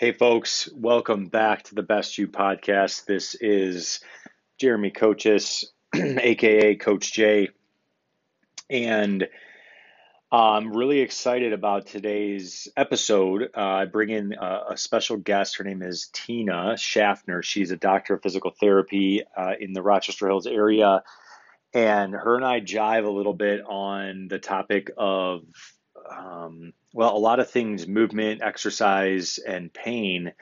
Hey, folks, welcome back to the Best You podcast. This is Jeremy Kochis, aka Coach J. And I'm really excited about today's episode. Uh, I bring in a, a, special guest. Her name is Tina Schaffner. She's a doctor of physical therapy uh, in the Rochester Hills area. And her and I jive a little bit on the topic of um, well, a lot of things movement, exercise, and pain.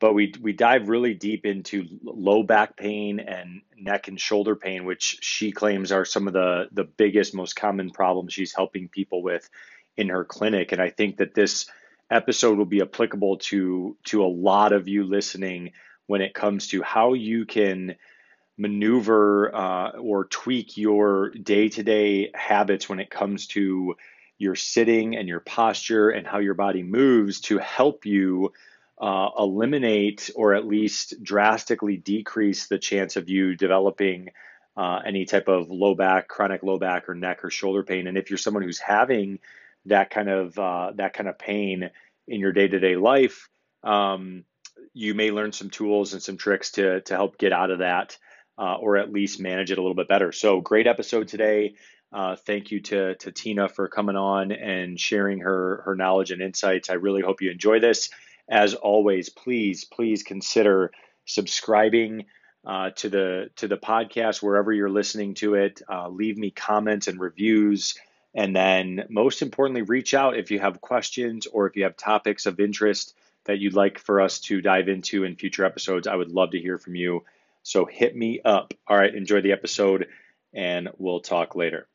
But we, we dive really deep into low back pain and neck and shoulder pain, which she claims are some of the, the biggest, most common problems she's helping people with in her clinic. And I think that this episode will be applicable to, to a lot of you listening when it comes to how you can maneuver uh, or tweak your day to day habits when it comes to your sitting and your posture and how your body moves to help you uh, eliminate or at least drastically decrease the chance of you developing uh, any type of low back, chronic low back, or neck or shoulder pain. And if you're someone who's having that kind of uh, that kind of pain in your day to day life, um, you may learn some tools and some tricks to to help get out of that, uh, or at least manage it a little bit better. So, great episode today. Uh, thank you to, to Tina for coming on and sharing her, her knowledge and insights. I really hope you enjoy this. As always, please, please consider subscribing uh, to the to the podcast wherever you're listening to it. Uh, leave me comments and reviews, and then most importantly, reach out if you have questions or if you have topics of interest that you'd like for us to dive into in future episodes. I would love to hear from you. So hit me up. All right, enjoy the episode, and we'll talk later.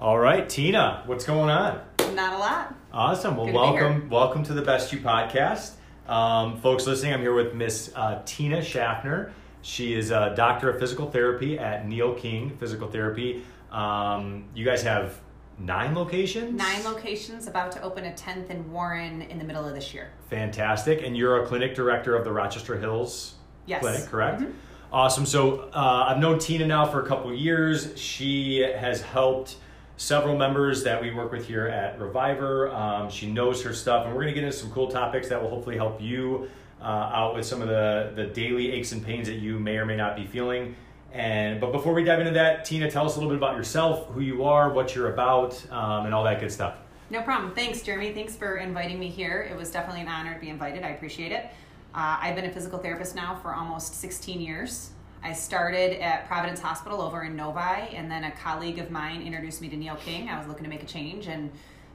All right, Tina, what's going on? Not a lot. Awesome. Well, welcome, welcome to the Best You podcast, um, folks. Listening, I'm here with Miss uh, Tina Schaffner. She is a doctor of physical therapy at Neil King Physical Therapy. Um, you guys have nine locations. Nine locations. About to open a tenth in Warren in the middle of this year. Fantastic. And you're a clinic director of the Rochester Hills yes. Clinic, correct? Mm-hmm. Awesome. So uh, I've known Tina now for a couple years. She has helped several members that we work with here at Reviver. Um, she knows her stuff, and we're going to get into some cool topics that will hopefully help you uh, out with some of the, the daily aches and pains that you may or may not be feeling. And but before we dive into that, Tina, tell us a little bit about yourself, who you are, what you're about, um, and all that good stuff. No problem. Thanks, Jeremy. Thanks for inviting me here. It was definitely an honor to be invited. I appreciate it. Uh, I've been a physical therapist now for almost 16 years. I started at Providence Hospital over in Novi, and then a colleague of mine introduced me to Neil King. I was looking to make a change, and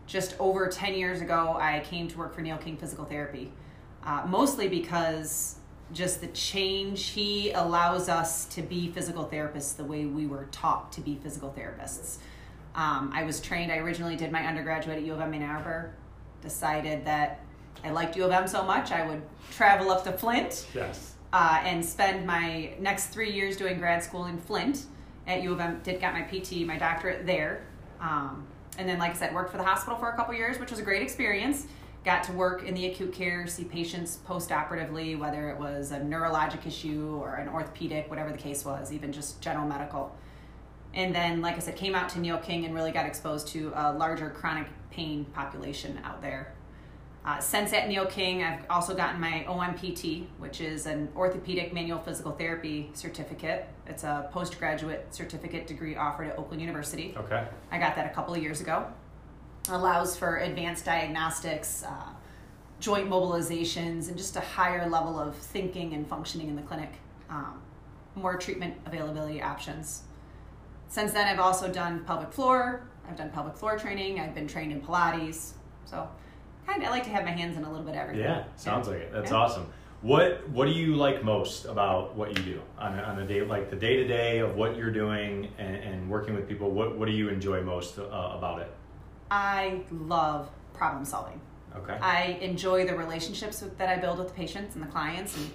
just over 10 years ago, I came to work for Neil King Physical Therapy, uh, mostly because just the change he allows us to be physical therapists the way we were taught to be physical therapists. Um, I was trained, I originally did my undergraduate at U of M Ann Arbor, decided that I liked U of M so much I would travel up to Flint. Yes uh, and spend my next three years doing grad school in Flint at U of M. Did get my PT, my doctorate there, um, and then like I said, worked for the hospital for a couple years, which was a great experience. Got to work in the acute care, see patients post-operatively, whether it was a neurologic issue or an orthopedic, whatever the case was, even just general medical. And then, like I said, came out to Neil King and really got exposed to a larger chronic pain population out there uh, since at Neil King, I've also gotten my OMPT, which is an orthopedic manual physical therapy certificate. It's a postgraduate certificate degree offered at Oakland University. Okay. I got that a couple of years ago. Allows for advanced diagnostics, uh, joint mobilizations, and just a higher level of thinking and functioning in the clinic. Um, more treatment availability options. Since then, I've also done pelvic floor. I've done pelvic floor training. I've been trained in Pilates. So kind of I like to have my hands in a little bit of everything. Yeah, sounds yeah. like it. That's yeah. awesome. What What do you like most about what you do on a, on a day like the day to day of what you're doing and, and, working with people? What What do you enjoy most uh, about it? I love problem solving. Okay. I enjoy the relationships that I build with the patients and the clients, and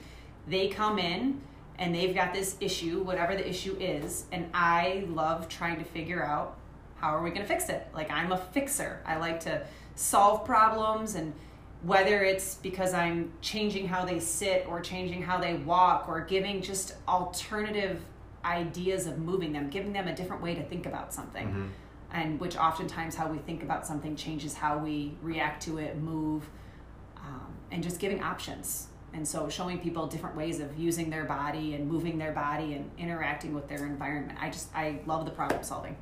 they come in and they've got this issue, whatever the issue is, and I love trying to figure out how are we going to fix it. Like I'm a fixer. I like to solve problems and whether it's because I'm changing how they sit or changing how they walk or giving just alternative ideas of moving them, giving them a different way to think about something. Mm-hmm. And which oftentimes how we think about something changes how we react to it, move. Um, and just giving options. And so showing people different ways of using their body and moving their body and interacting with their environment. I just I love the problem solving.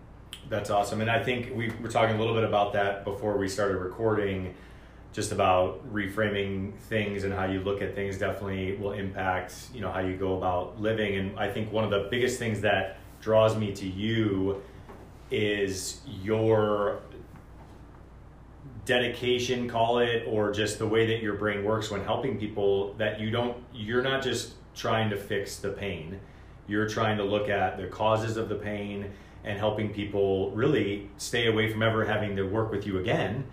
That's awesome. And I think we were talking a little bit about that before we started recording, just about reframing things and how you look at things definitely will impact, you know, how you go about living. And I think one of the biggest things that draws me to you is your dedication call it or just the way that your brain works when helping people that you don't you're not just trying to fix the pain you're trying to look at the causes of the pain and helping people really stay away from ever having to work with you again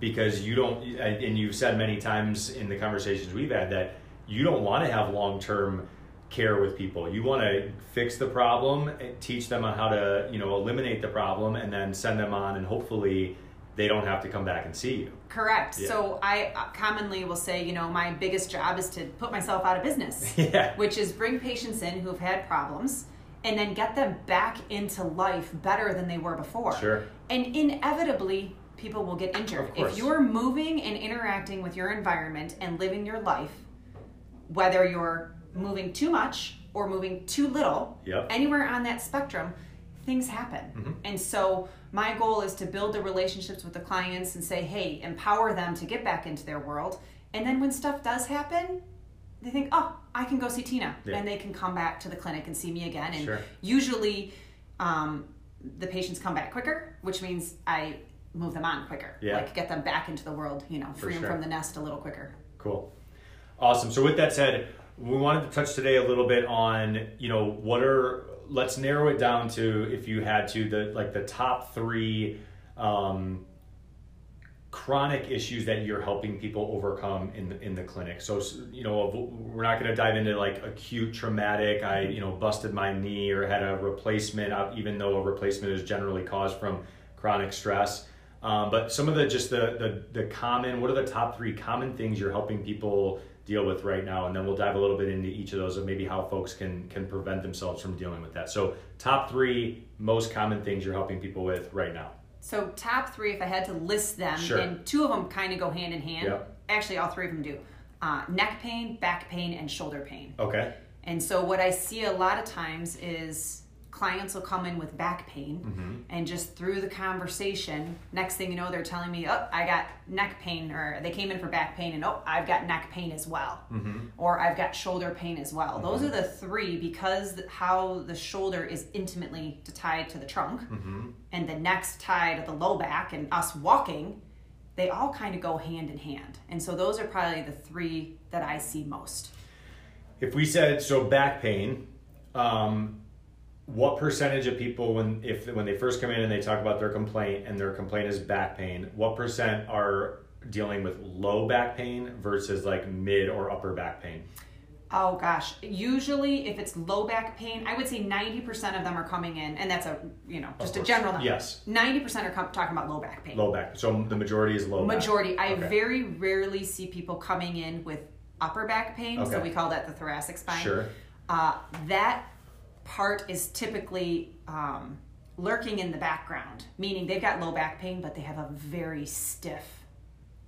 because you don't and you've said many times in the conversations we've had that you don't want to have long-term care with people you want to fix the problem teach them on how to you know eliminate the problem and then send them on and hopefully they don't have to come back and see you Correct. Yeah. So I uh, commonly will say, you know, my biggest job is to put myself out of business. Yeah. Which is bring patients in who've had problems and then get them back into life better than they were before. Sure. And inevitably, people will get injured. If you're moving and interacting with your environment and living your life, whether you're moving too much or moving too little, Yep. anywhere on that spectrum, things happen. Mm-hmm. And so my goal is to build the relationships with the clients and say, hey, empower them to get back into their world. And then when stuff does happen, they think, oh, I can go see Tina. Yeah. And they can come back to the clinic and see me again. And Sure. usually um, the patients come back quicker, which means I move them on quicker. Yeah. Like get them back into the world, you know, free them from the nest a little quicker. Cool. Awesome. So with that said, we wanted to touch today a little bit on, you know, what are let's narrow it down to if you had to the like the top 3 um chronic issues that you're helping people overcome in the, in the clinic. So you know, we're not going to dive into like acute traumatic, I, you know, busted my knee or had a replacement uh, even though a replacement is generally caused from chronic stress. Um, but some of the just the, the the common what are the top three common things you're helping people deal with right now and then we'll dive a little bit into each of those and maybe how folks can can prevent themselves from dealing with that so top three most common things you're helping people with right now So top three, if I had to list them, Sure. and two of them kind of go hand in hand. Yep. Actually, all three of them do. Uh, neck pain, back pain, and shoulder pain. okay And so what I see a lot of times is clients will come in with back pain Mm-hmm. and just through the conversation, next thing you know, they're telling me, oh, I got neck pain, or they came in for back pain and oh, I've got neck pain as well. Mm-hmm. Or I've got shoulder pain as well. Those are the three because how the shoulder is intimately tied to the trunk Mm-hmm. and the neck's tied to the low back and us walking, they all kind of go hand in hand. And so those are probably the three that I see most. if we said so back pain um, what percentage of people when if when they first come in and they talk about their complaint and their complaint is back pain what percent are dealing with low back pain versus like mid or upper back pain Oh gosh, usually if it's low back pain, I would say 90% of them are coming in, and that's a, you know, just a general number. Yes. 90% are com- talking about low back pain. low back so the majority is low back. Majority. I Okay. very rarely see people coming in with upper back pain, so we call that the thoracic spine. Sure. Uh, that part is typically um, lurking in the background, meaning they've got low back pain, but they have a very stiff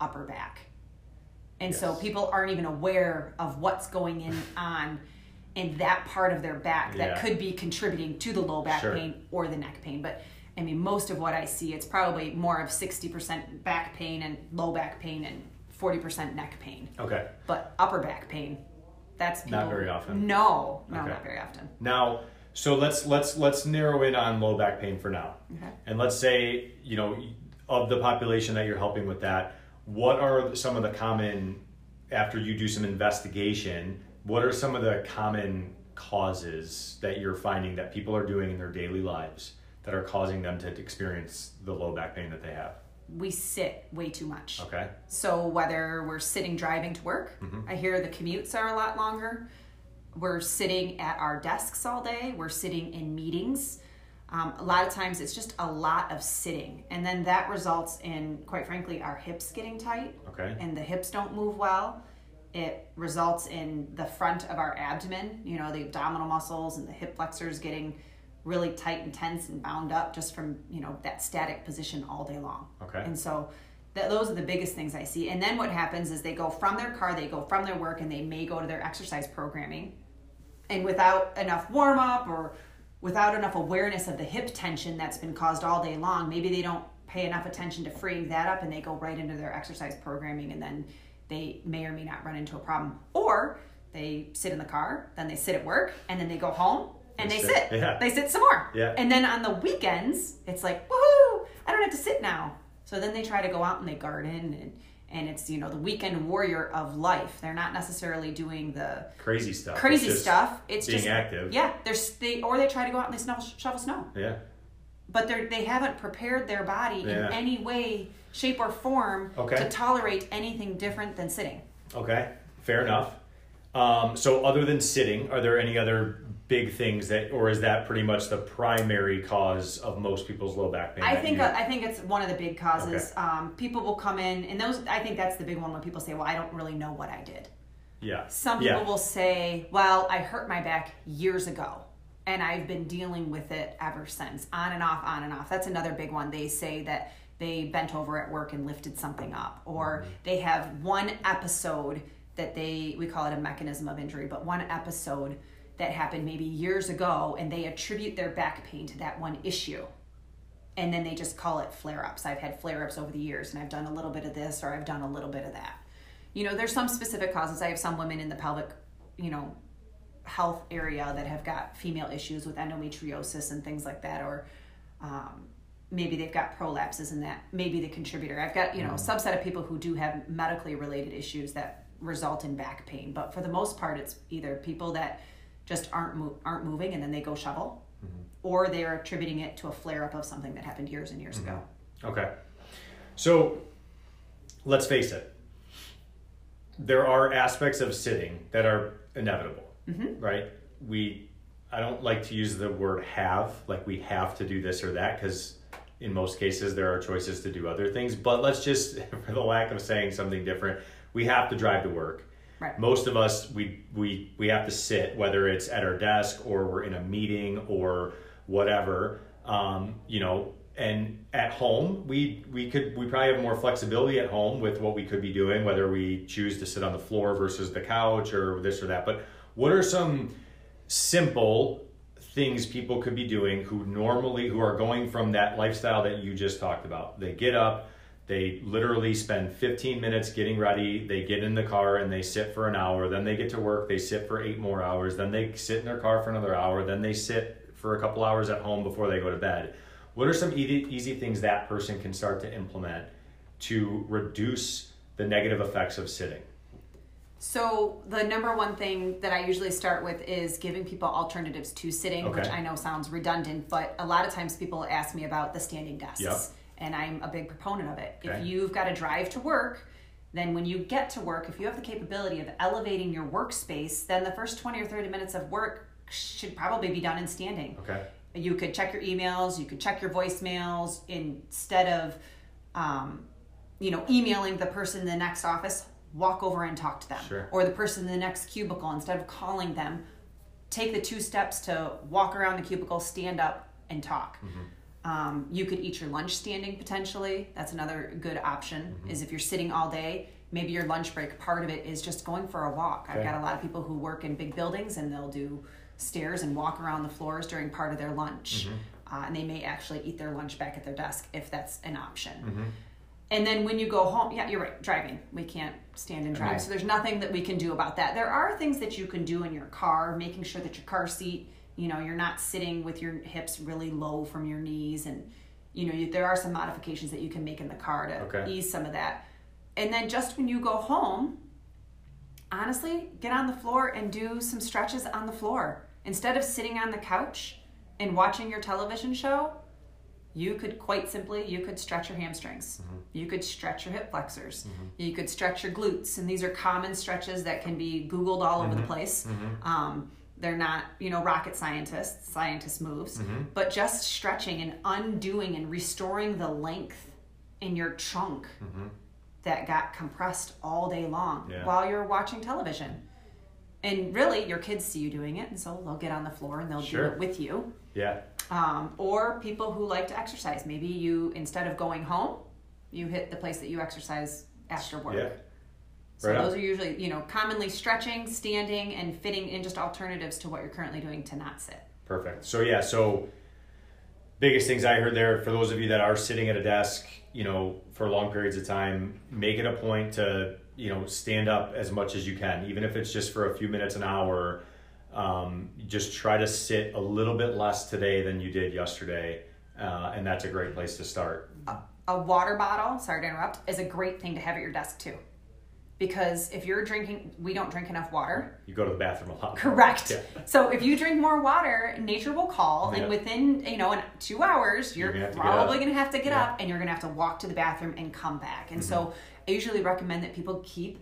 upper back. And so people aren't even aware of what's going in on in that part of their back that Yeah. could be contributing to the low back Sure. pain or the neck pain. But I mean, most of what I see, it's probably more of 60% back pain and low back pain and 40% neck pain. okay But upper back pain, that's people, Not very often. No, no, Okay. not very often. Now, so let's let's let's narrow in on low back pain for now. Okay. And let's say, you know, of the population that you're helping with that, what are some of the common after you do some investigation, what are some of the common causes that you're finding that people are doing in their daily lives that are causing them to experience the low back pain that they have? We sit way too much. Okay. So whether we're sitting driving to work, Mm-hmm. I hear the commutes are a lot longer. We're sitting at our desks all day. We're sitting in meetings. Um, a lot of times it's just a lot of sitting, and then that results in, quite frankly, our hips getting tight, Okay. and the hips don't move well. It results in the front of our abdomen, you know, the abdominal muscles and the hip flexors getting really tight and tense and bound up just from, you know, that static position all day long. Okay. And so That those are the biggest things I see. And then what happens is they go from their car, they go from their work, and they may go to their exercise programming, and without enough warm up or without enough awareness of the hip tension that's been caused all day long, maybe they don't pay enough attention to freeing that up and they go right into their exercise programming and then they may or may not run into a problem. Or they sit in the car, then they sit at work, and then they go home and they, sit. yeah. They sit some more. Yeah. And then on the weekends, it's like, woohoo, I don't have to sit now. So then they try to go out and they garden and and it's you know the weekend warrior of life. They're not necessarily doing the Crazy stuff. crazy stuff. It's just stuff. It's being just active. Yeah, they're they or they try to go out and they shovel, shovel snow, Yeah. but they they haven't prepared their body Yeah. in any way, shape, or form Okay. to tolerate anything different than sitting. Okay. Fair enough. Um, so other than sitting, are there any other big things that, or is that pretty much the primary cause of most people's low back pain? I think you- uh, I think it's one of the big causes. Um, people will come in, and those I think that's the big one when people say, "Well, I don't really know what I did." yeah. Some people yeah. will say, "Well, I hurt my back years ago, and I've been dealing with it ever since, on and off, on and off." That's another big one. They say that they bent over at work and lifted something up, or Mm-hmm. they have one episode that they we call it a mechanism of injury, but one episode that happened maybe years ago, and they attribute their back pain to that one issue and then they just call it flare ups. I've had flare ups over the years, and I've done a little bit of this or I've done a little bit of that. You know, there's some specific causes. I have some women in the pelvic, you know, health area that have got female issues with endometriosis and things like that, or um, maybe they've got prolapses and that may be the contributor. I've got, you know, a subset of people who do have medically related issues that result in back pain, but for the most part, it's either people that just aren't mo- aren't moving and then they go shovel, or they're attributing it to a flare up of something that happened years and years ago. Okay. So let's face it. There are aspects of sitting that are inevitable, Mm-hmm. right? We, I don't like to use the word have, like we have to do this or that, because in most cases there are choices to do other things. But let's just, for the lack of saying something different, we have to drive to work. Right. Most of us, we, we, we have to sit, whether it's at our desk or we're in a meeting or whatever, um, you know, and at home, we, we could, we probably have more flexibility at home with what we could be doing, whether we choose to sit on the floor versus the couch or this or that. But what are some simple things people could be doing who normally, who are going from that lifestyle that you just talked about? They get up, they literally spend 15 minutes getting ready. They get in the car and they sit for an hour. Then they get to work. They sit for eight more hours. Then they sit in their car for another hour. Then they sit for a couple hours at home before they go to bed. What are some easy, easy things that person can start to implement to reduce the negative effects of sitting? So the number one thing that I usually start with is giving people alternatives to sitting, which I know sounds redundant, but a lot of times people ask me about the standing desks. Yep. And I'm a big proponent of it. Okay. If you've got to drive to work, then when you get to work, if you have the capability of elevating your workspace, then the first 20 or 30 minutes of work should probably be done in standing. Okay. You could check your emails, you could check your voicemails instead of, um, you know, emailing the person in the next office. Walk over and talk to them, Sure. or the person in the next cubicle. Instead of calling them, take the two steps to walk around the cubicle, stand up, and talk. Um, you could eat your lunch standing potentially. That's another good option. Is if you're sitting all day, maybe your lunch break part of it is just going for a walk. I've got a lot of people who work in big buildings and they'll do stairs and walk around the floors during part of their lunch. Uh, and they may actually eat their lunch back at their desk if that's an option. And then when you go home, yeah, you're right, driving. We can't stand and drive. mean- so there's nothing that we can do about that. There are things that you can do in your car, making sure that your car seat, you know, you're not sitting with your hips really low from your knees. And, you know, you, there are some modifications that you can make in the car to Okay. ease some of that. And then just when you go home, honestly, get on the floor and do some stretches on the floor. Instead of sitting on the couch and watching your television show, you could quite simply you could stretch your hamstrings mm-hmm. you could stretch your hip flexors mm-hmm. you could stretch your glutes and these are common stretches that can be googled all over the mm-hmm. place um, they're not you know rocket scientists scientist moves but just stretching and undoing and restoring the length in your trunk that got compressed all day long Yeah. while you're watching television and really your kids see you doing it and so they'll get on the floor and they'll Sure. do it with you Yeah. um, or people who like to exercise. Maybe you, instead of going home, you hit the place that you exercise after work. Yeah. So Right on. those are usually, you know, commonly stretching, standing, and fitting in just alternatives to what you're currently doing to not sit. Perfect. So yeah, so biggest things I heard there for those of you that are sitting at a desk, you know, for long periods of time, make it a point to, you know, stand up as much as you can, even if it's just for a few minutes an hour. Um, just try to sit a little bit less today than you did yesterday, uh, and that's a great place to start. A water bottle, sorry to interrupt, is a great thing to have at your desk too. Because if you're drinking, we don't drink enough water. You go to the bathroom a lot. Correct. Yeah. So if you drink more water, nature will call, Yeah. and within you know in two hours, you're, You're gonna have to get probably going to have to get Yeah. up, and you're going to have to walk to the bathroom and come back. And so Mm-hmm. I usually recommend that people keep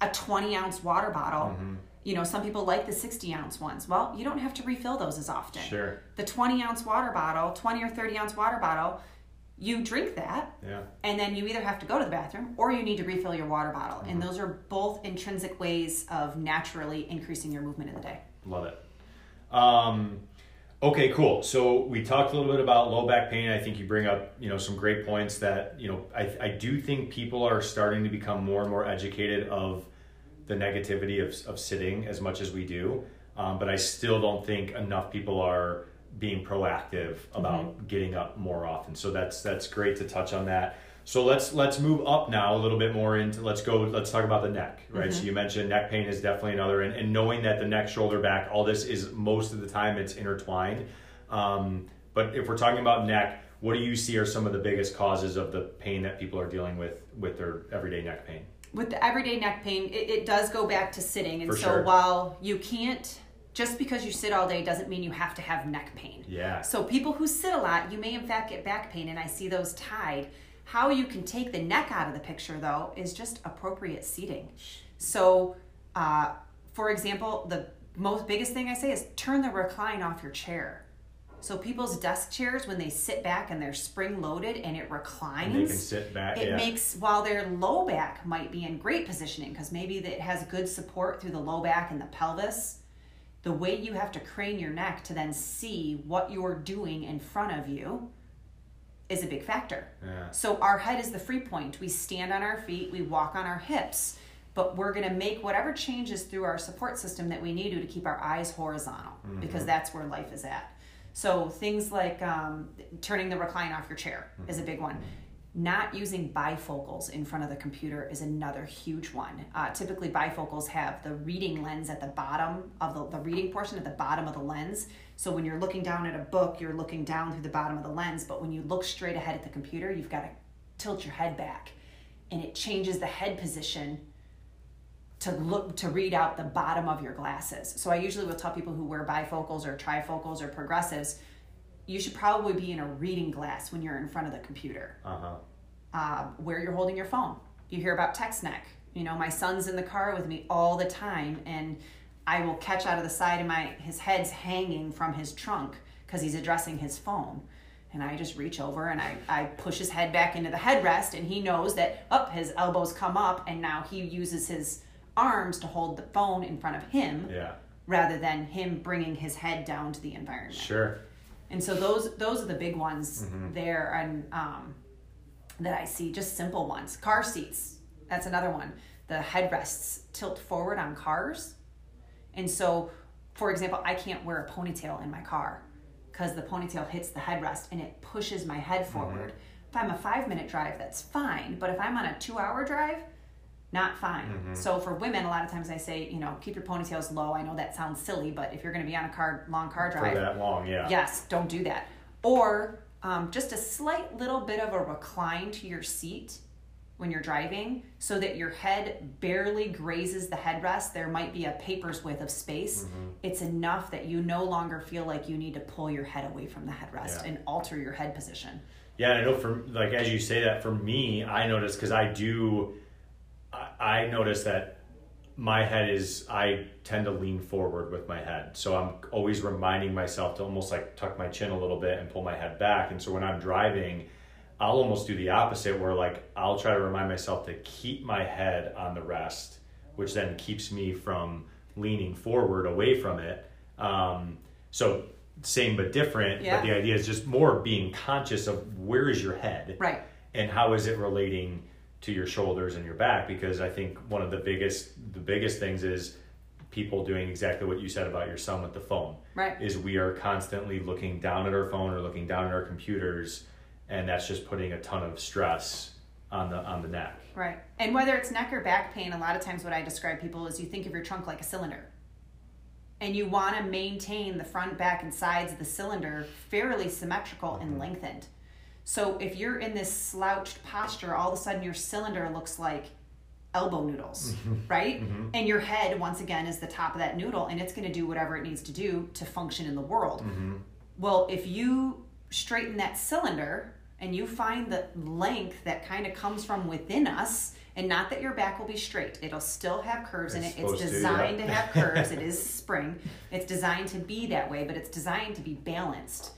a 20 ounce water bottle. Mm-hmm. You know, some people like the 60 ounce ones. Well, you don't have to refill those as often. Sure. The 20 ounce water bottle, 20 or 30 ounce water bottle, you drink that Yeah. and then you either have to go to the bathroom or you need to refill your water bottle. Mm-hmm. And those are both intrinsic ways of naturally increasing your movement in the day. Love it. Um, okay, cool. So we talked a little bit about low back pain. I think you bring up, you know, some great points that, you know, I, I do think people are starting to become more and more educated of the negativity of, of sitting as much as we do. Um, but I still don't think enough people are being proactive about getting up more often. So that's that's great to touch on that. So let's let's move up now a little bit more into let's go let's talk about the neck, right? So you mentioned neck pain is definitely another and, and knowing that the neck, shoulder, back, all this is most of the time it's intertwined. Um, but if we're talking about neck, what do you see are some of the biggest causes of the pain that people are dealing with with their everyday neck pain? With the everyday neck pain, it, it does go back to sitting. And For so sure. while you can't, just because you sit all day doesn't mean you have to have neck pain. Yeah. So people who sit a lot, you may in fact get back pain, and I see those tied. How you can take the neck out of the picture, though, is just appropriate seating. So, uh, for example, the most biggest thing I say is turn the recline off your chair. So people's desk chairs, when they sit back and they're spring loaded and it reclines, And they can sit back. it yeah. makes while their low back might be in great positioning because maybe it has good support through the low back and the pelvis the way you have to crane your neck to then see what you're doing in front of you is a big factor. Yeah. so our head is the free point. We stand on our feet we walk on our hips but we're going to make whatever changes through our support system that we need to to keep our eyes horizontal mm-hmm. because that's where life is at. So things like um, turning the recline off your chair mm-hmm. is a big one. Mm-hmm. Not using bifocals in front of the computer is another huge one. Uh, typically, bifocals have the reading lens at the bottom of the, the reading portion at the bottom of the lens. So when you're looking down at a book, you're looking down through the bottom of the lens. But when you look straight ahead at the computer, you've got to tilt your head back, and it changes the head position to look to read out the bottom of your glasses. So I usually will tell people who wear bifocals or trifocals or progressives, you should probably be in a reading glass when you're in front of the computer. Uh-huh. Uh, where you're holding your phone. You hear about text neck. You know, my son's in the car with me all the time, and I will catch out of the side of my his head's hanging from his trunk because he's addressing his phone. And I just reach over and I, I push his head back into the headrest, and he knows that up his elbows come up, and now he uses his arms to hold the phone in front of him Yeah. rather than him bringing his head down to the environment. Sure. And so those those are the big ones there, and um, that I see. Just simple ones. Car seats. That's another one. The headrests tilt forward on cars, and so, for example, I can't wear a ponytail in my car because the ponytail hits the headrest and it pushes my head forward. If I'm a five minute drive, that's fine. But if I'm on a two hour drive, not fine. So for women, a lot of times I say, you know, keep your ponytails low. I know that sounds silly, but if you're going to be on a car long car drive, For that long, yeah. yes, don't do that. Or um, just a slight little bit of a recline to your seat when you're driving so that your head barely grazes the headrest. There might be a paper's width of space. Mm-hmm. It's enough that you no longer feel like you need to pull your head away from the headrest Yeah. and alter your head position. Yeah, I know. For like as you say that, for me, I notice because I do. I, I notice that my head is. I tend to lean forward with my head, so I'm always reminding myself to almost like tuck my chin a little bit and pull my head back. And so when I'm driving, I'll almost do the opposite, where like I'll try to remind myself to keep my head on the rest, which then keeps me from leaning forward away from it. Um, so same but different. Yeah. But the idea is just more being conscious of where is your head Right. and how is it relating to your shoulders and your back because i think one of the biggest the biggest things is people doing exactly what you said about your son with the phone Right. is we are constantly looking down at our phone or looking down at our computers and that's just putting a ton of stress on the on the neck Right. And whether it's neck or back pain, a lot of times what I describe people is you think of your trunk like a cylinder. And you want to maintain the front, back, and sides of the cylinder fairly symmetrical and mm-hmm. lengthened. So if you're in this slouched posture, all of a sudden your cylinder looks like elbow noodles, mm-hmm. right? Mm-hmm. And your head, once again, is the top of that noodle and it's going to do whatever it needs to do to function in the world. Mm-hmm. Well, if you straighten that cylinder and you find the length that kind of comes from within us, and not that your back will be straight, it'll still have curves in it. It's supposed to, designed yeah. to have curves. it is spring. It's designed to be that way, but it's designed to be balanced.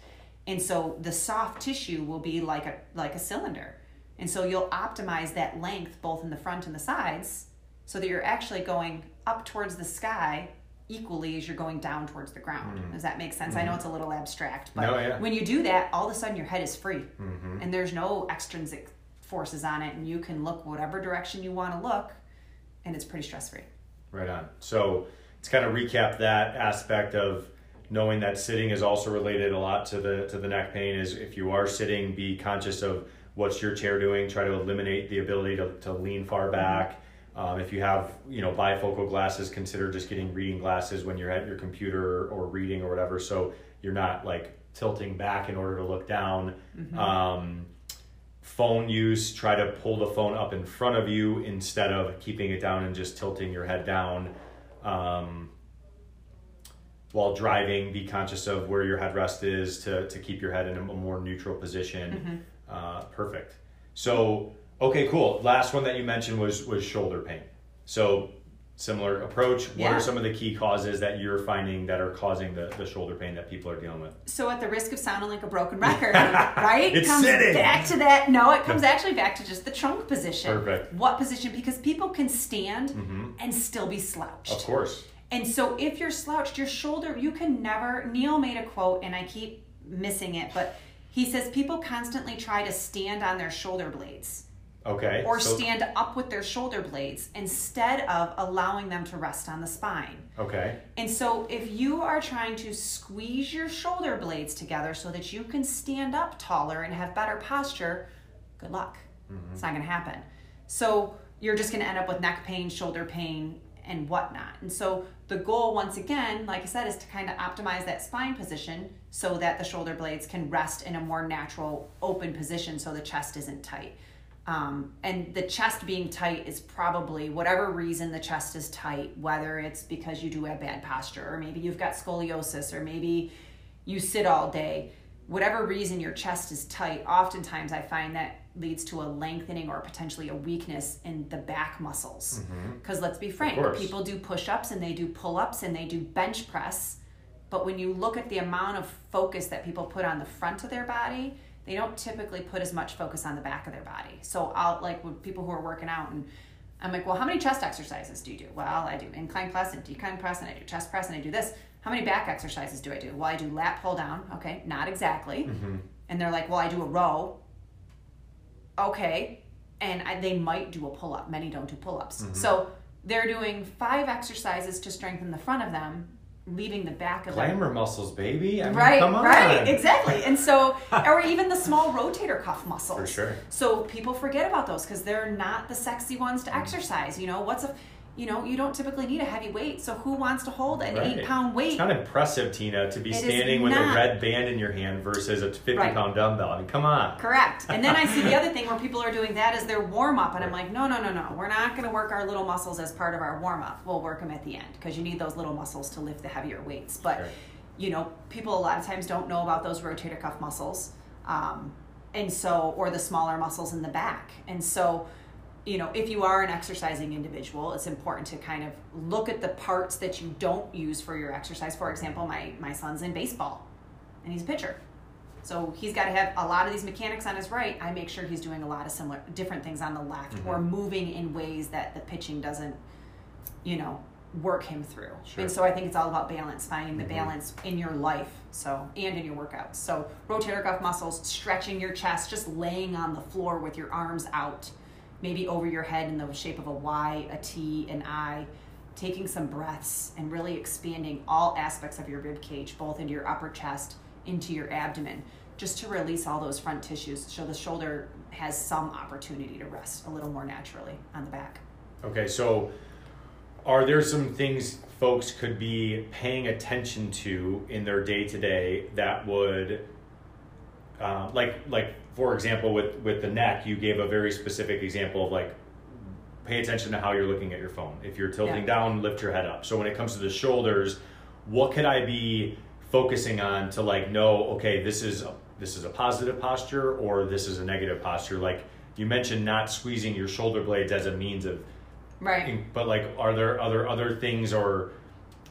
And so the soft tissue will be like a like a cylinder. And so you'll optimize that length both in the front and the sides so that you're actually going up towards the sky equally as you're going down towards the ground. Does that make sense? I know it's a little abstract, but Mm-hmm. No, yeah. when you do that, all of a sudden your head is free and there's no extrinsic forces on it and you can look whatever direction you want to look and it's pretty stress free. Right on. So to kind of recap that aspect of knowing that sitting is also related a lot to the to the neck pain is if you are sitting, be conscious of what's your chair doing. Try to eliminate the ability to, to lean far back. Um, if you have you know bifocal glasses, consider just getting reading glasses when you're at your computer or reading or whatever, so you're not like tilting back in order to look down. Um, phone use, try to pull the phone up in front of you instead of keeping it down and just tilting your head down. Um, while driving, be conscious of where your headrest is to, to keep your head in a more neutral position. Uh, perfect. So, okay, cool. Last one that you mentioned was was shoulder pain. So, similar approach. What Yeah. are some of the key causes that you're finding that are causing the, the shoulder pain that people are dealing with? So at the risk of sounding like a broken record, right? It's comes sitting. back to that. No, it comes actually back to just the trunk position. Perfect. Mm-hmm. What position? Because people can stand and still be slouched. Of course. And so if you're slouched, your shoulder, you can never. Neil made a quote, and I keep missing it, but he says people constantly try to stand on their shoulder blades Okay. or so- stand up with their shoulder blades instead of allowing them to rest on the spine. Okay. And so, if you are trying to squeeze your shoulder blades together so that you can stand up taller and have better posture, good luck. Mm-hmm. It's not going to happen. So, you're just going to end up with neck pain, shoulder pain, and whatnot. And so, the goal, once again, like I said, is to kind of optimize that spine position so that the shoulder blades can rest in a more natural, open position so the chest isn't tight. Um, and the chest being tight is probably whatever reason the chest is tight, whether it's because you do have bad posture, or maybe you've got scoliosis, or maybe you sit all day. Whatever reason your chest is tight, oftentimes I find that leads to a lengthening or potentially a weakness in the back muscles. Mm-hmm. Because let's be frank, people do push ups and they do pull ups and they do bench press. But when you look at the amount of focus that people put on the front of their body, they don't typically put as much focus on the back of their body. So I'll like with people who are working out and I'm like, well, how many chest exercises do you do? Well, I do incline press and decline press and I do chest press and I do this. How many back exercises do I do? Well, I do lat pull down. Okay, not exactly. Mm-hmm. And they're like, well, I do a row. Okay. And I, they might do a pull up. Many don't do pull ups. Mm-hmm. So they're doing five exercises to strengthen the front of them, leaving the back of Glamour muscles, baby. I mean, right, come on. right, exactly. And so, or even the small rotator cuff muscles. For sure. So people forget about those because they're not the sexy ones to mm-hmm. exercise. You know, what's a, you know, you don't typically need a heavy weight. So who wants to hold an Right. eight pound weight? It's not impressive, Tina, to be It standing with a red band in your hand versus a 50 Right. pound dumbbell. I mean, come on. Correct. And then I see the other thing where people are doing that is their warm up, and I'm like, no, no, no, no. We're not going to work our little muscles as part of our warm up. We'll work them at the end because you need those little muscles to lift the heavier weights. But Sure. you know, people a lot of times don't know about those rotator cuff muscles, um, and so or the smaller muscles in the back. And so, you know, if you are an exercising individual, it's important to kind of look at the parts that you don't use for your exercise. For example, my my son's in baseball, and he's a pitcher. So he's got to have a lot of these mechanics on his right. I make sure he's doing a lot of similar, different things on the left, or moving in ways that the pitching doesn't, you know, work him through. Sure. And so I think it's all about balance, finding the Mhm. balance in your life, so and in your workouts. So rotator cuff muscles, stretching your chest, just laying on the floor with your arms out, maybe over your head in the shape of a Y, a T, an I, taking some breaths and really expanding all aspects of your rib cage, both into your upper chest, into your abdomen, just to release all those front tissues so the shoulder has some opportunity to rest a little more naturally on the back. Okay, so are there some things folks could be paying attention to in their day to day that would, uh, like, like for example, with with the neck, you gave a very specific example of like, pay attention to how you're looking at your phone. If you're tilting Yeah. down, lift your head up. So when it comes to the shoulders, what could I be focusing on to like know? Okay, this is a, this is a positive posture or this is a negative posture. Like you mentioned, not squeezing your shoulder blades as a means of Right. But like, are there other other things or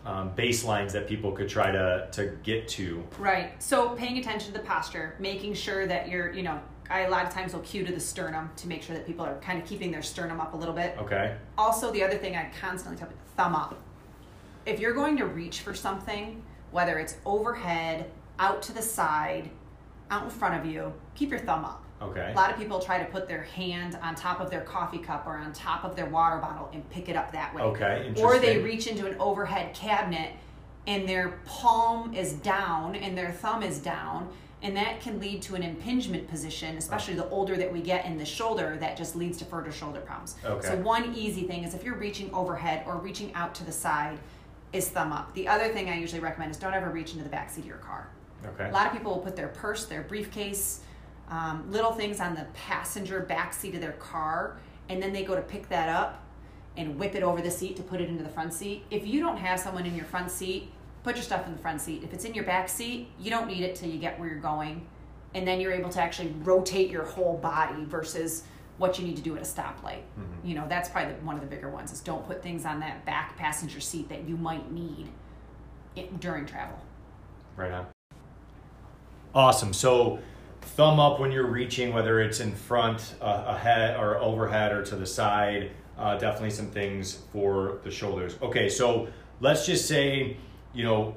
um, baselines that people could try to to get to? Right. So paying attention to the posture, making sure that you're, you know, I a lot of times will cue to the sternum to make sure that people are kind of keeping their sternum up a little bit. Okay. Also, the other thing I constantly tell people, thumb up. If you're going to reach for something, whether it's overhead, out to the side, out in front of you, keep your thumb up. Okay. A lot of people try to put their hand on top of their coffee cup or on top of their water bottle and pick it up that way. Okay. Or they reach into an overhead cabinet and their palm is down and their thumb is down. And that can lead to an impingement position, especially the older that we get in the shoulder, that just leads to further shoulder problems. Okay. So, one easy thing is if you're reaching overhead or reaching out to the side, is thumb up. The other thing I usually recommend is don't ever reach into the back seat of your car. Okay. A lot of people will put their purse, their briefcase, um, little things on the passenger back seat of their car, and then they go to pick that up and whip it over the seat to put it into the front seat. If you don't have someone in your front seat, put your stuff in the front seat. If it's in your back seat, you don't need it till you get where you're going, and then you're able to actually rotate your whole body versus what you need to do at a stoplight. Mhm. You know, that's probably the, one of the bigger ones is don't put things on that back passenger seat that you might need it, during travel. Right on. Awesome. So, thumb up when you're reaching, whether it's in front, uh, ahead, or overhead, or to the side. Uh, definitely some things for the shoulders. Okay, so let's just say, you know,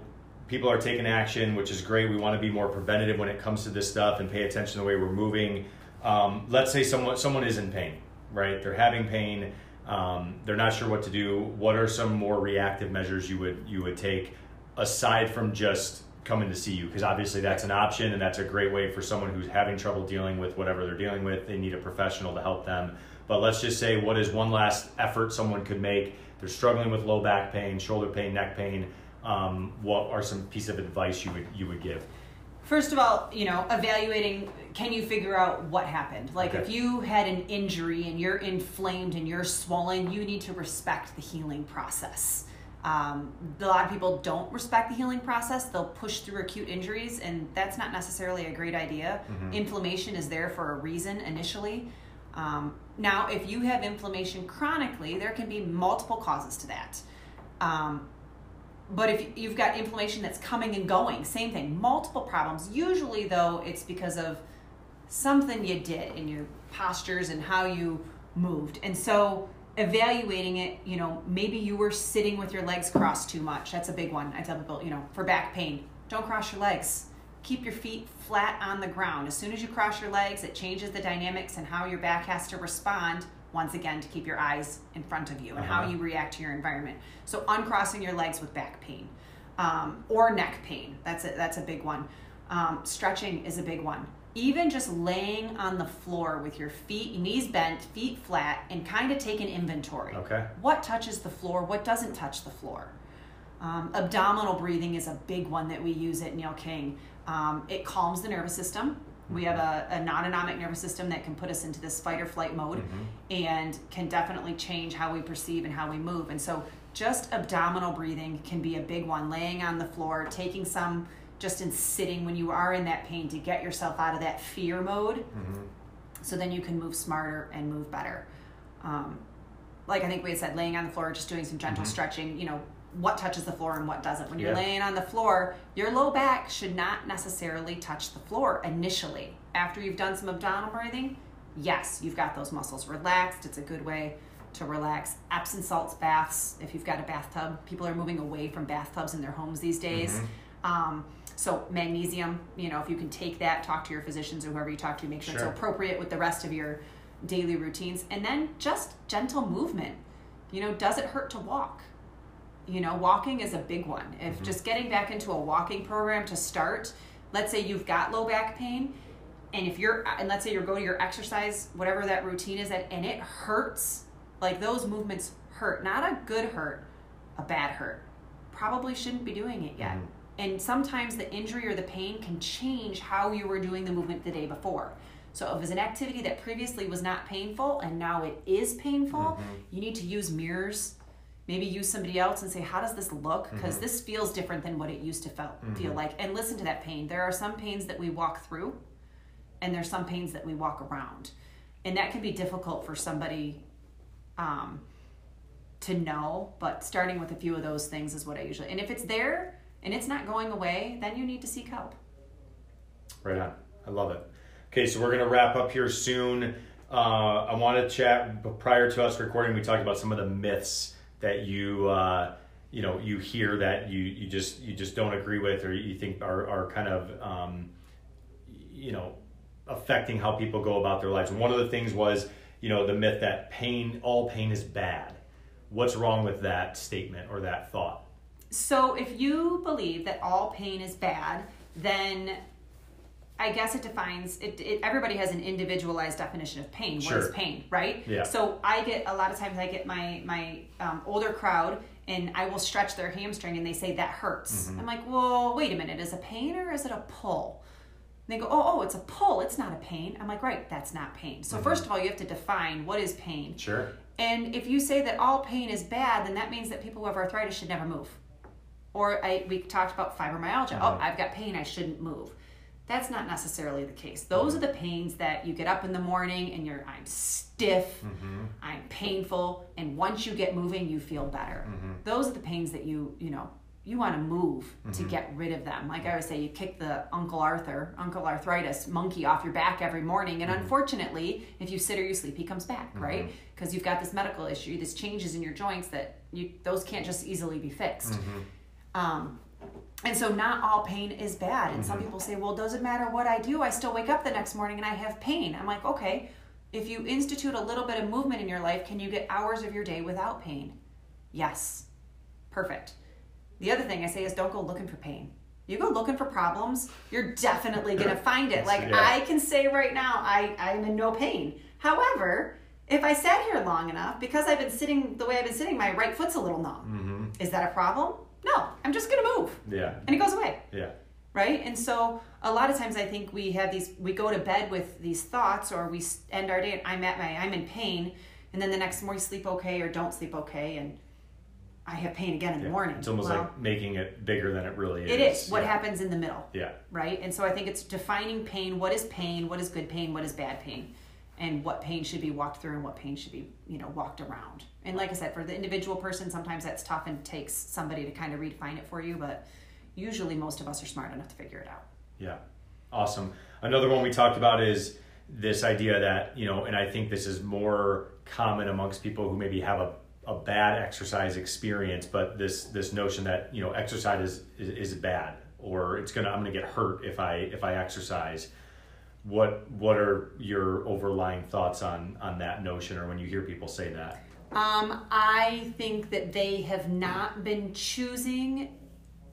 people are taking action, which is great. We want to be more preventative when it comes to this stuff and pay attention to the way we're moving. Um, let's say someone someone is in pain, right? They're having pain. Um, they're not sure what to do. What are some more reactive measures you would you would take aside from just coming to see you? Because obviously that's an option, and that's a great way for someone who's having trouble dealing with whatever they're dealing with. They need a professional to help them. But let's just say, what is one last effort someone could make? They're struggling with low back pain, shoulder pain, neck pain. Um, what are some piece of advice you would you would give? First of all, you know, evaluating can you figure out what happened? Like Okay. if you had an injury and you're inflamed and you're swollen, you need to respect the healing process. Um, a lot of people don't respect the healing process. They'll push through acute injuries, and that's not necessarily a great idea. Mhm. Inflammation is there for a reason initially. Um, now, if you have inflammation chronically, there can be multiple causes to that. Um, but if you've got inflammation that's coming and going, same thing, multiple problems. Usually, though, it's because of something you did in your postures and how you moved. And so, evaluating it, you know, maybe you were sitting with your legs crossed too much. That's a big one. I tell people, you know, for back pain, don't cross your legs. Keep your feet flat on the ground. As soon as you cross your legs, it changes the dynamics and how your back has to respond once again to keep your eyes in front of you and how Uh-huh. you react to your environment. So uncrossing your legs with back pain um, or neck pain. That's a, that's a big one. Um, stretching is a big one. Even just laying on the floor with your feet, knees bent, feet flat, and kind of take an inventory. Okay. What touches the floor? What doesn't touch the floor? Um, abdominal breathing is a big one that we use at Neil King. Um, it calms the nervous system. We have a, a non-autonomic nervous system that can put us into this fight or flight mode Mhm. and can definitely change how we perceive and how we move. And so, just abdominal breathing can be a big one. Laying on the floor, taking some just in sitting when you are in that pain to get yourself out of that fear mode Mhm. so then you can move smarter and move better. Um, like I think we had said, laying on the floor, just doing some gentle Mhm. stretching, you know, what touches the floor and what doesn't. When you're laying on the floor, your low back should not necessarily touch the floor initially. After you've done some abdominal breathing, yes, you've got those muscles relaxed. It's a good way to relax. Epsom salts baths, if you've got a bathtub. People are moving away from bathtubs in their homes these days. Mm-hmm. Um, so magnesium, you know, if you can take that, talk to your physicians or whoever you talk to, make sure, Sure. it's appropriate with the rest of your daily routines. And then just gentle movement. You know, does it hurt to walk? You know, walking is a big one. Mm-hmm. If just getting back into a walking program to start, let's say you've got low back pain, and if you're, and let's say you're going to your exercise, whatever that routine is, at, and it hurts, like those movements hurt, not a good hurt, a bad hurt. Probably shouldn't be doing it yet. Mhm. And sometimes the injury or the pain can change how you were doing the movement the day before. So if it was an activity that previously was not painful and now it is painful, mm-hmm. you need to use mirrors. Maybe use somebody else and say, "How does this look?" Mm-hmm. Because this feels different than what it used to felt feel mm-hmm. like. And listen to that pain. There are some pains that we walk through, and there's some pains that we walk around, and that can be difficult for somebody um, to know. But starting with a few of those things is what I usually. And if it's there and it's not going away, then you need to seek help. Right on. I love it. Okay, so we're going to wrap up here soon. Uh, I want to chat prior to us recording. We talked about some of the myths that you uh, you know you hear that you you just you just don't agree with or you think are are kind of um, you know affecting how people go about their lives. One of the things was you know the myth that pain all pain is bad. What's wrong with that statement or that thought? So if you believe that all pain is bad, then I guess it defines it, it. Everybody has an individualized definition of pain. What is pain, right? Yeah. So I get a lot of times I get my my um, older crowd and I will stretch their hamstring and they say that hurts. Mm-hmm. I'm like, well, wait a minute, is it a pain or is it a pull? And they go, oh, oh, it's a pull. It's not a pain. I'm like, right, that's not pain. Mm-hmm. So first of all, you have to define what is pain. Sure. And if you say that all pain is bad, then that means that people who have arthritis should never move. Or I, we talked about fibromyalgia. Oh. I've got pain, I shouldn't move. That's not necessarily the case. Those are the pains that you get up in the morning and you're, I'm stiff, mm-hmm. I'm painful, and once you get moving, you feel better. Mm-hmm. Those are the pains that you, you know, you want to move to mm-hmm. get rid of them. Like I always say, you kick the Uncle Arthur, Uncle Arthritis monkey off your back every morning, and unfortunately, if you sit or you sleep, he comes back, right? Because you've got this medical issue, this changes in your joints that you those can't just easily be fixed. Um, and so not all pain is bad. And some people say, well, does it matter what I do? I still wake up the next morning and I have pain. I'm like, okay, if you institute a little bit of movement in your life, can you get hours of your day without pain? Yes. Perfect. The other thing I say is don't go looking for pain. You go looking for problems, you're definitely going to find it. Like Yeah. I can say right now, I, I'm in no pain. However, if I sat here long enough, because I've been sitting the way I've been sitting, my right foot's a little numb. Is that a problem? No, I'm just going to move. Yeah. And it goes away Yeah. right and so a lot of times i think we have these we go to bed with these thoughts or we end our day and i'm at my i'm in pain and then the next morning sleep okay or don't sleep okay and i have pain again in the morning It's almost Well, like making it bigger than it really is. it is what yeah. happens in the middle Yeah. right and so i think it's defining pain what is pain what is good pain what is bad pain and what pain should be walked through and what pain should be you know walked around and like i said for the individual person sometimes that's tough and takes somebody to kind of redefine it for you but usually most of us are smart enough to figure it out Yeah. Awesome. Another one we talked about is this idea that, you know, and I think this is more common amongst people who maybe have a, a bad exercise experience, but this this notion that, you know, exercise is, is, is bad or it's gonna I'm gonna get hurt if I if I exercise. What what are your overlying thoughts on on that notion or when you hear people say that? Um, I think that they have not been choosing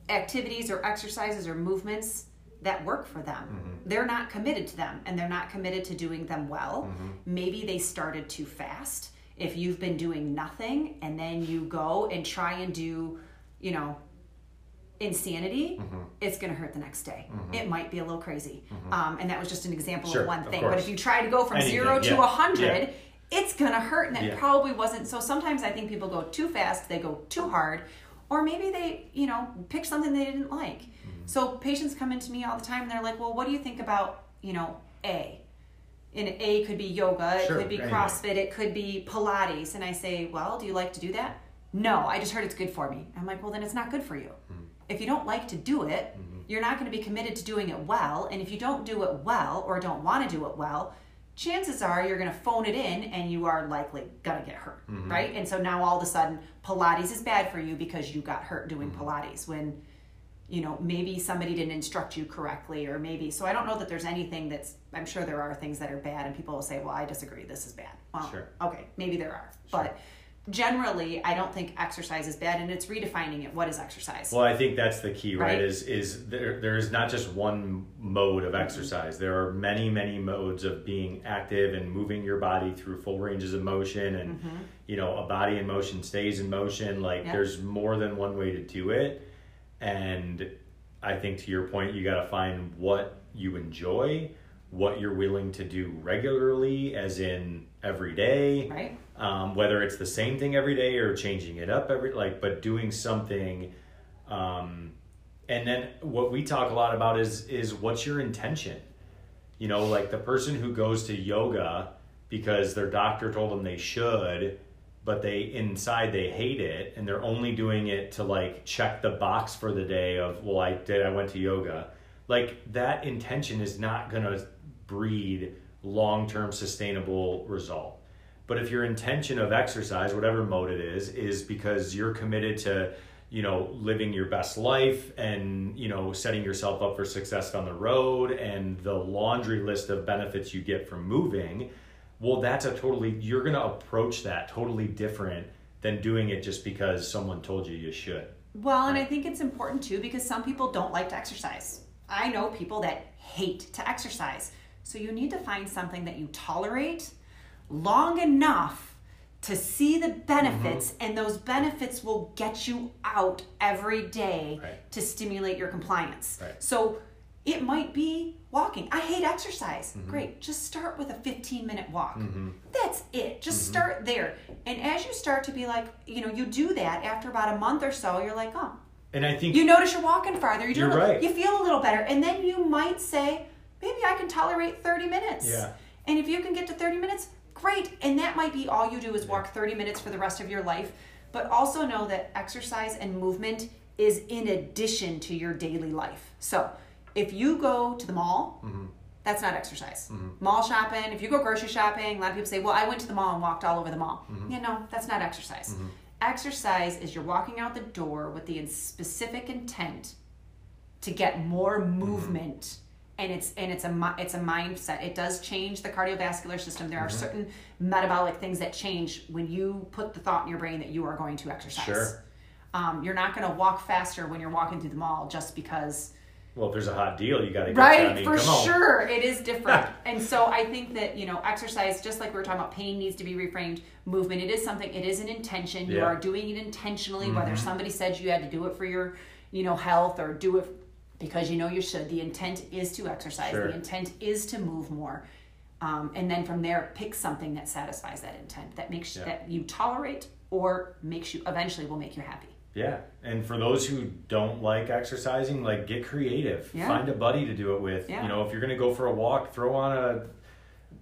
activities or exercises or movements that work for them. Mm-hmm. They're not committed to them and they're not committed to doing them well. Mm-hmm. Maybe they started too fast. If you've been doing nothing and then you go and try and do, you know, insanity, mm-hmm. it's going to hurt the next day. It might be a little crazy. Um, and that was just an example Sure, of one of thing. But if you try to go from Anything, zero to yeah, a hundred, yeah. It's gonna hurt and it Yeah. probably wasn't so sometimes i think people go too fast they go too hard or maybe they you know pick something they didn't like. Mm-hmm. so patients come into me all the time and they're like well what do you think about you know a? And a could be yoga it Sure, could be crossfit it could be pilates and i say well do you like to do that? No i just heard it's good for me. I'm like well then it's not good for you. Mm-hmm. if you don't like to do it you're not going to be committed to doing it well and if you don't do it well or don't want to do it well chances are you're going to phone it in and you are likely going to get hurt, Mm-hmm. right? And so now all of a sudden, Pilates is bad for you because you got hurt doing Mm-hmm. Pilates when, you know, maybe somebody didn't instruct you correctly, or maybe. So I don't know that there's anything that's. I'm sure there are things that are bad, and people will say, "Well, I disagree. This is bad." Well, Sure. okay, maybe there are, but generally, I don't think exercise is bad, and it's redefining it. What is exercise? Well, I think that's the key, right? Right. Is is there there is not just one mode of exercise. There are many, many modes of being active and moving your body through full ranges of motion and mm-hmm. you know, a body in motion stays in motion. Like Yeah. there's more than one way to do it. And I think to your point, you gotta find what you enjoy, what you're willing to do regularly, as in every day right? Um, whether it's the same thing every day or changing it up every like but doing something um, and then what we talk a lot about is is what's your intention? You know like the person who goes to yoga because their doctor told them they should but they inside they hate it and they're only doing it to like check the box for the day of well i did i went to yoga. Like that intention is not going to breed long-term sustainable result but if your intention of exercise whatever mode it is is because you're committed to you know living your best life and you know setting yourself up for success down the road and the laundry list of benefits you get from moving well that's a totally you're going to approach that totally different than doing it just because someone told you you should Well, and I think it's important too because some people don't like to exercise. I know people that hate to exercise. So you need to find something that you tolerate long enough to see the benefits, Mm-hmm. and those benefits will get you out every day Right. to stimulate your compliance. Right. So it might be walking. I hate exercise. Mm-hmm. Great. Just start with a 15 minute walk. That's it. Just start there. And as you start to be like, you know, you do that after about a month or so, you're like, oh, and i think you notice you're walking farther. You're, a- right. You feel a little better. And then you might say, maybe I can tolerate 30 minutes. Yeah. And if you can get to 30 minutes, great. And that might be all you do is walk 30 minutes for the rest of your life. But also know that exercise and movement is in addition to your daily life. So if you go to the mall, Mm-hmm. that's not exercise. Mall shopping, if you go grocery shopping, a lot of people say, well, I went to the mall and walked all over the mall. Mm-hmm. Yeah, no, that's not exercise. Exercise is you're walking out the door with the specific intent to get more movement and it's and it's a it's a mindset. It does change the cardiovascular system. There are certain metabolic things that change when you put the thought in your brain that you are going to exercise. Sure. um, you're not going to walk faster when you're walking through the mall just because well if there's a hot deal you got to get right for sure it is different. And so i think that you know exercise just like we were talking about pain needs to be reframed. Movement it is something it is an intention. You are doing it intentionally whether Mm-hmm. somebody said you had to do it for your you know health or do it because you know you should the intent is to exercise Sure. the intent is to move more um, and then from there pick something that satisfies that intent that makes Yeah. that you tolerate or makes you eventually will make you happy Yeah, and for those who don't like exercising, like get creative. Yeah. Find a buddy to do it with. Yeah. You know, if you're gonna go for a walk, throw on a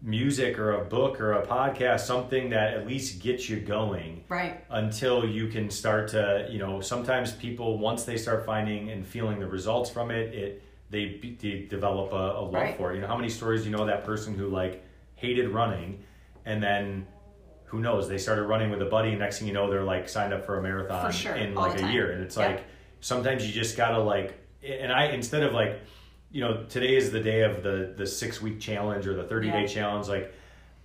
music or a book or a podcast, something that at least gets you going right until you can start to, you know, sometimes people once they start finding and feeling the results from it, it they, they develop a, a love Right. for it. You know, how many stories you know that person who like hated running and then who knows they started running with a buddy and next thing you know they're like signed up for a marathon For sure, in like a time. year and it's Yeah. like sometimes you just gotta like and i instead of like you know today is the day of the the six week challenge or the 30 day Yeah. challenge. Like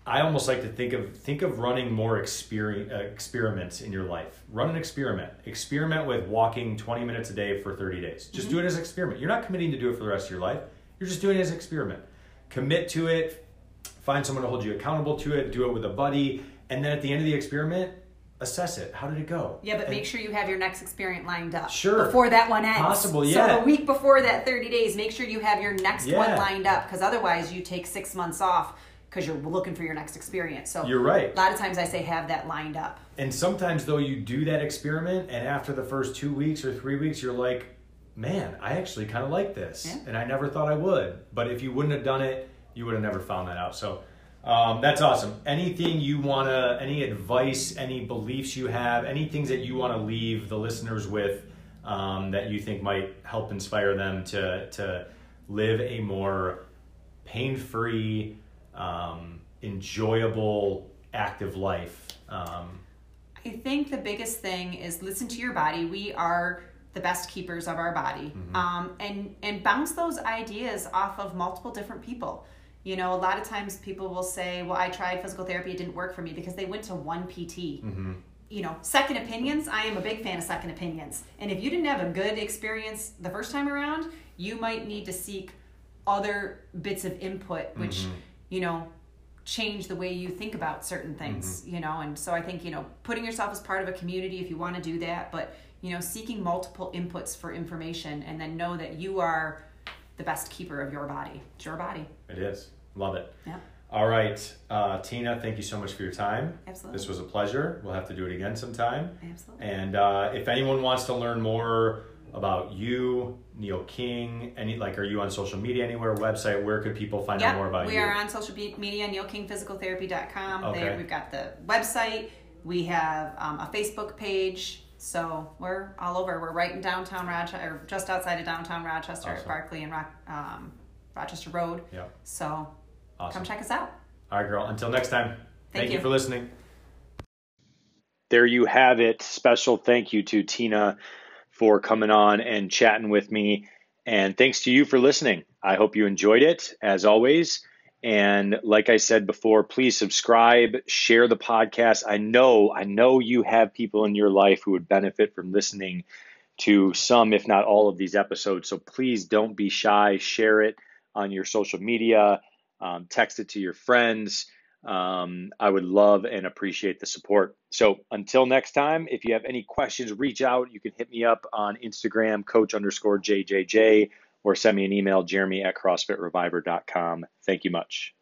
i almost like to think of think of running more experience, uh, experiments in your life. Run an experiment. Experiment with walking 20 minutes a day for 30 days. Just do it as an experiment. You're not committing to do it for the rest of your life. You're just doing it as an experiment. Commit to it. Find someone to hold you accountable to it. Do it with a buddy. And then at the end of the experiment assess it how did it go Yeah, but And- make sure you have your next experience lined up. Sure. Before that one ends. Possible, yeah. So yeah. the week before that 30 days, make sure you have your next one lined up because otherwise you take six months off because you're looking for your next experience. So You're right. A lot of times I say have that lined up. And sometimes though you do that experiment and after the first two weeks or three weeks you're like, man, I actually kind of like this. Yeah. And I never thought I would. But if you wouldn't have done it, you would have never found that out. So um, that's awesome. Anything you want to, any advice, any beliefs you have, any things that you want to leave the listeners with um, that you think might help inspire them to, to live a more pain free, um, enjoyable, active life? Um, I think the biggest thing is listen to your body. We are the best keepers of our body, mm-hmm. um, and and bounce those ideas off of multiple different people. You know, a lot of times people will say, "Well, I tried physical therapy; it didn't work for me because they went to one PT." Mm-hmm. You know, second opinions. I am a big fan of second opinions, and if you didn't have a good experience the first time around, you might need to seek other bits of input, which mm-hmm. you know change the way you think about certain things mm-hmm. you know and so i think you know putting yourself as part of a community if you want to do that but you know seeking multiple inputs for information and then know that you are the best keeper of your body it's your body it is love it yeah all right uh, tina thank you so much for your time absolutely this was a pleasure we'll have to do it again sometime absolutely and uh, if anyone wants to learn more about you, Neil King? Any like, are you on social media anywhere? Website? Where could people find yep, out more about we you? We are on social media, neilkingphysicaltherapy.com. Okay. There, we've got the website. We have um, a Facebook page. So we're all over. We're right in downtown Rochester, or just outside of downtown Rochester awesome. at Barclay and Rock, um, Rochester Road. Yeah. So awesome. come check us out. All right, girl. Until next time. Thank, thank you. you for listening. There you have it. Special thank you to Tina for coming on and chatting with me. And thanks to you for listening. I hope you enjoyed it as always. And like I said before, please subscribe, share the podcast. I know, I know you have people in your life who would benefit from listening to some, if not all, of these episodes. So please don't be shy. Share it on your social media, um, text it to your friends. Um, I would love and appreciate the support. So until next time, if you have any questions, reach out. You can hit me up on Instagram, coach underscore JJJ, or send me an email, jeremy at crossfitreviver.com. Thank you much.